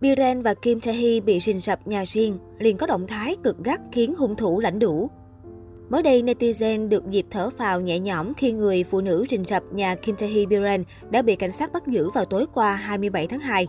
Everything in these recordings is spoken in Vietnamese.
Biren và Kim Tae-hee bị rình rập nhà riêng, liền có động thái cực gắt khiến hung thủ lãnh đủ. Mới đây, netizen được dịp thở phào nhẹ nhõm khi người phụ nữ rình rập nhà Kim Tae-hee Biren đã bị cảnh sát bắt giữ vào tối qua 27 tháng 2.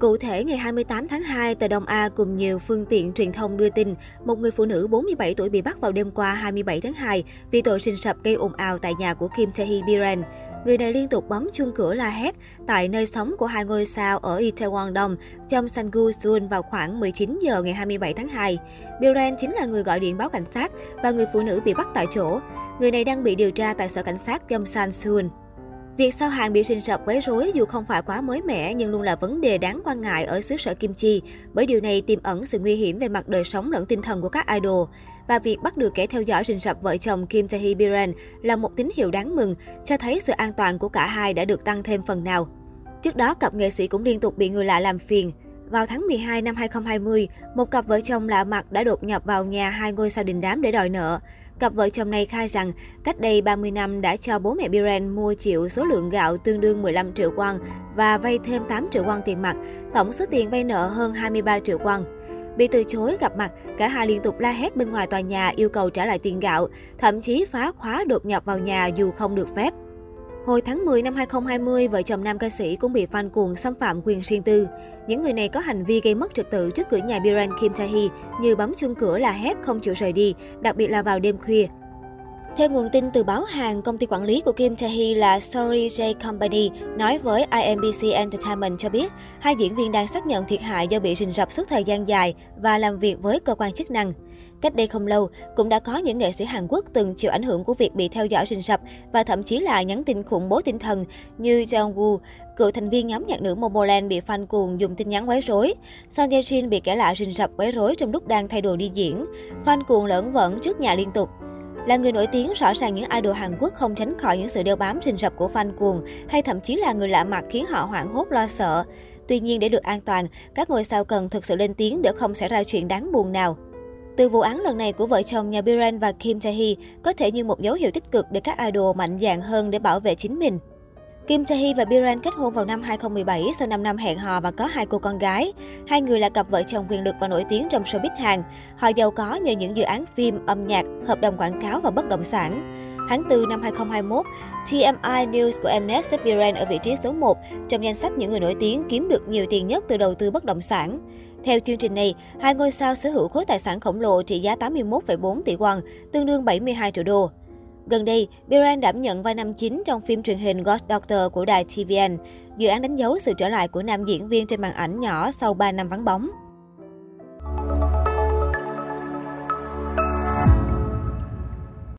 Cụ thể, ngày 28 tháng 2, tờ Đông A cùng nhiều phương tiện truyền thông đưa tin một người phụ nữ 47 tuổi bị bắt vào đêm qua 27 tháng 2 vì tội rình sập gây ồn ào tại nhà của Kim Tae-hee Biren. Người này liên tục bấm chuông cửa la hét tại nơi sống của hai ngôi sao ở Itaewon Dong, trong Sangu, Seoul vào khoảng 19 giờ ngày 27 tháng 2. Biren chính là người gọi điện báo cảnh sát và người phụ nữ bị bắt tại chỗ. Người này đang bị điều tra tại sở cảnh sát Gyeongsan, Seoul. Việc sao hàng bị rình rập quấy rối dù không phải quá mới mẻ nhưng luôn là vấn đề đáng quan ngại ở xứ sở Kim Chi, bởi điều này tiềm ẩn sự nguy hiểm về mặt đời sống lẫn tinh thần của các idol. Và việc bắt được kẻ theo dõi rình rập vợ chồng Kim Tae-hee Biren là một tín hiệu đáng mừng, cho thấy sự an toàn của cả hai đã được tăng thêm phần nào. Trước đó, cặp nghệ sĩ cũng liên tục bị người lạ làm phiền. Vào tháng 12 năm 2020, một cặp vợ chồng lạ mặt đã đột nhập vào nhà hai ngôi sao đình đám để đòi nợ. Cặp vợ chồng này khai rằng cách đây 30 năm đã cho bố mẹ Biren mua chịu số lượng gạo tương đương 15 triệu won và vay thêm 8 triệu won tiền mặt, tổng số tiền vay nợ hơn 23 triệu won. Bị từ chối gặp mặt, cả hai liên tục la hét bên ngoài tòa nhà yêu cầu trả lại tiền gạo, thậm chí phá khóa đột nhập vào nhà dù không được phép. Hồi tháng 10 năm 2020, vợ chồng nam ca sĩ cũng bị fan cuồng xâm phạm quyền riêng tư. Những người này có hành vi gây mất trật tự trước cửa nhà Biren Kim Tae-hee như bấm chuông cửa là hét không chịu rời đi, đặc biệt là vào đêm khuya. Theo nguồn tin từ báo hàng, công ty quản lý của Kim Tae-hee là Story J Company nói với IMBC Entertainment cho biết, hai diễn viên đang xác nhận thiệt hại do bị rình rập suốt thời gian dài và làm việc với cơ quan chức năng. Cách đây không lâu, cũng đã có những nghệ sĩ Hàn Quốc từng chịu ảnh hưởng của việc bị theo dõi rình rập và thậm chí là nhắn tin khủng bố tinh thần như Jeong Woo, cựu thành viên nhóm nhạc nữ Momoland bị fan cuồng dùng tin nhắn quấy rối. Son Ye Jin bị kẻ lạ rình rập quấy rối trong lúc đang thay đồ đi diễn. Fan cuồng lẫn vẫn trước nhà liên tục. Là người nổi tiếng, rõ ràng những idol Hàn Quốc không tránh khỏi những sự đeo bám rình rập của fan cuồng hay thậm chí là người lạ mặt khiến họ hoảng hốt lo sợ. Tuy nhiên để được an toàn, các ngôi sao cần thực sự lên tiếng để không xảy ra chuyện đáng buồn nào. Từ vụ án lần này của vợ chồng nhà Biren và Kim Tae-hee có thể như một dấu hiệu tích cực để các idol mạnh dạn hơn để bảo vệ chính mình. Kim Tae-hee và Biren kết hôn vào năm 2017 sau 5 năm hẹn hò và có hai cô con gái. Hai người là cặp vợ chồng quyền lực và nổi tiếng trong showbiz Hàn. Họ giàu có nhờ những dự án phim, âm nhạc, hợp đồng quảng cáo và bất động sản. Tháng 4 năm 2021, TMI News của Mnet xếp Biren ở vị trí số 1 trong danh sách những người nổi tiếng kiếm được nhiều tiền nhất từ đầu tư bất động sản. Theo chương trình này, hai ngôi sao sở hữu khối tài sản khổng lồ trị giá 81,4 tỷ won, tương đương 72 triệu đô. Gần đây, Biren đảm nhận vai nam chính trong phim truyền hình God Doctor của đài TVN. Dự án đánh dấu sự trở lại của nam diễn viên trên màn ảnh nhỏ sau 3 năm vắng bóng.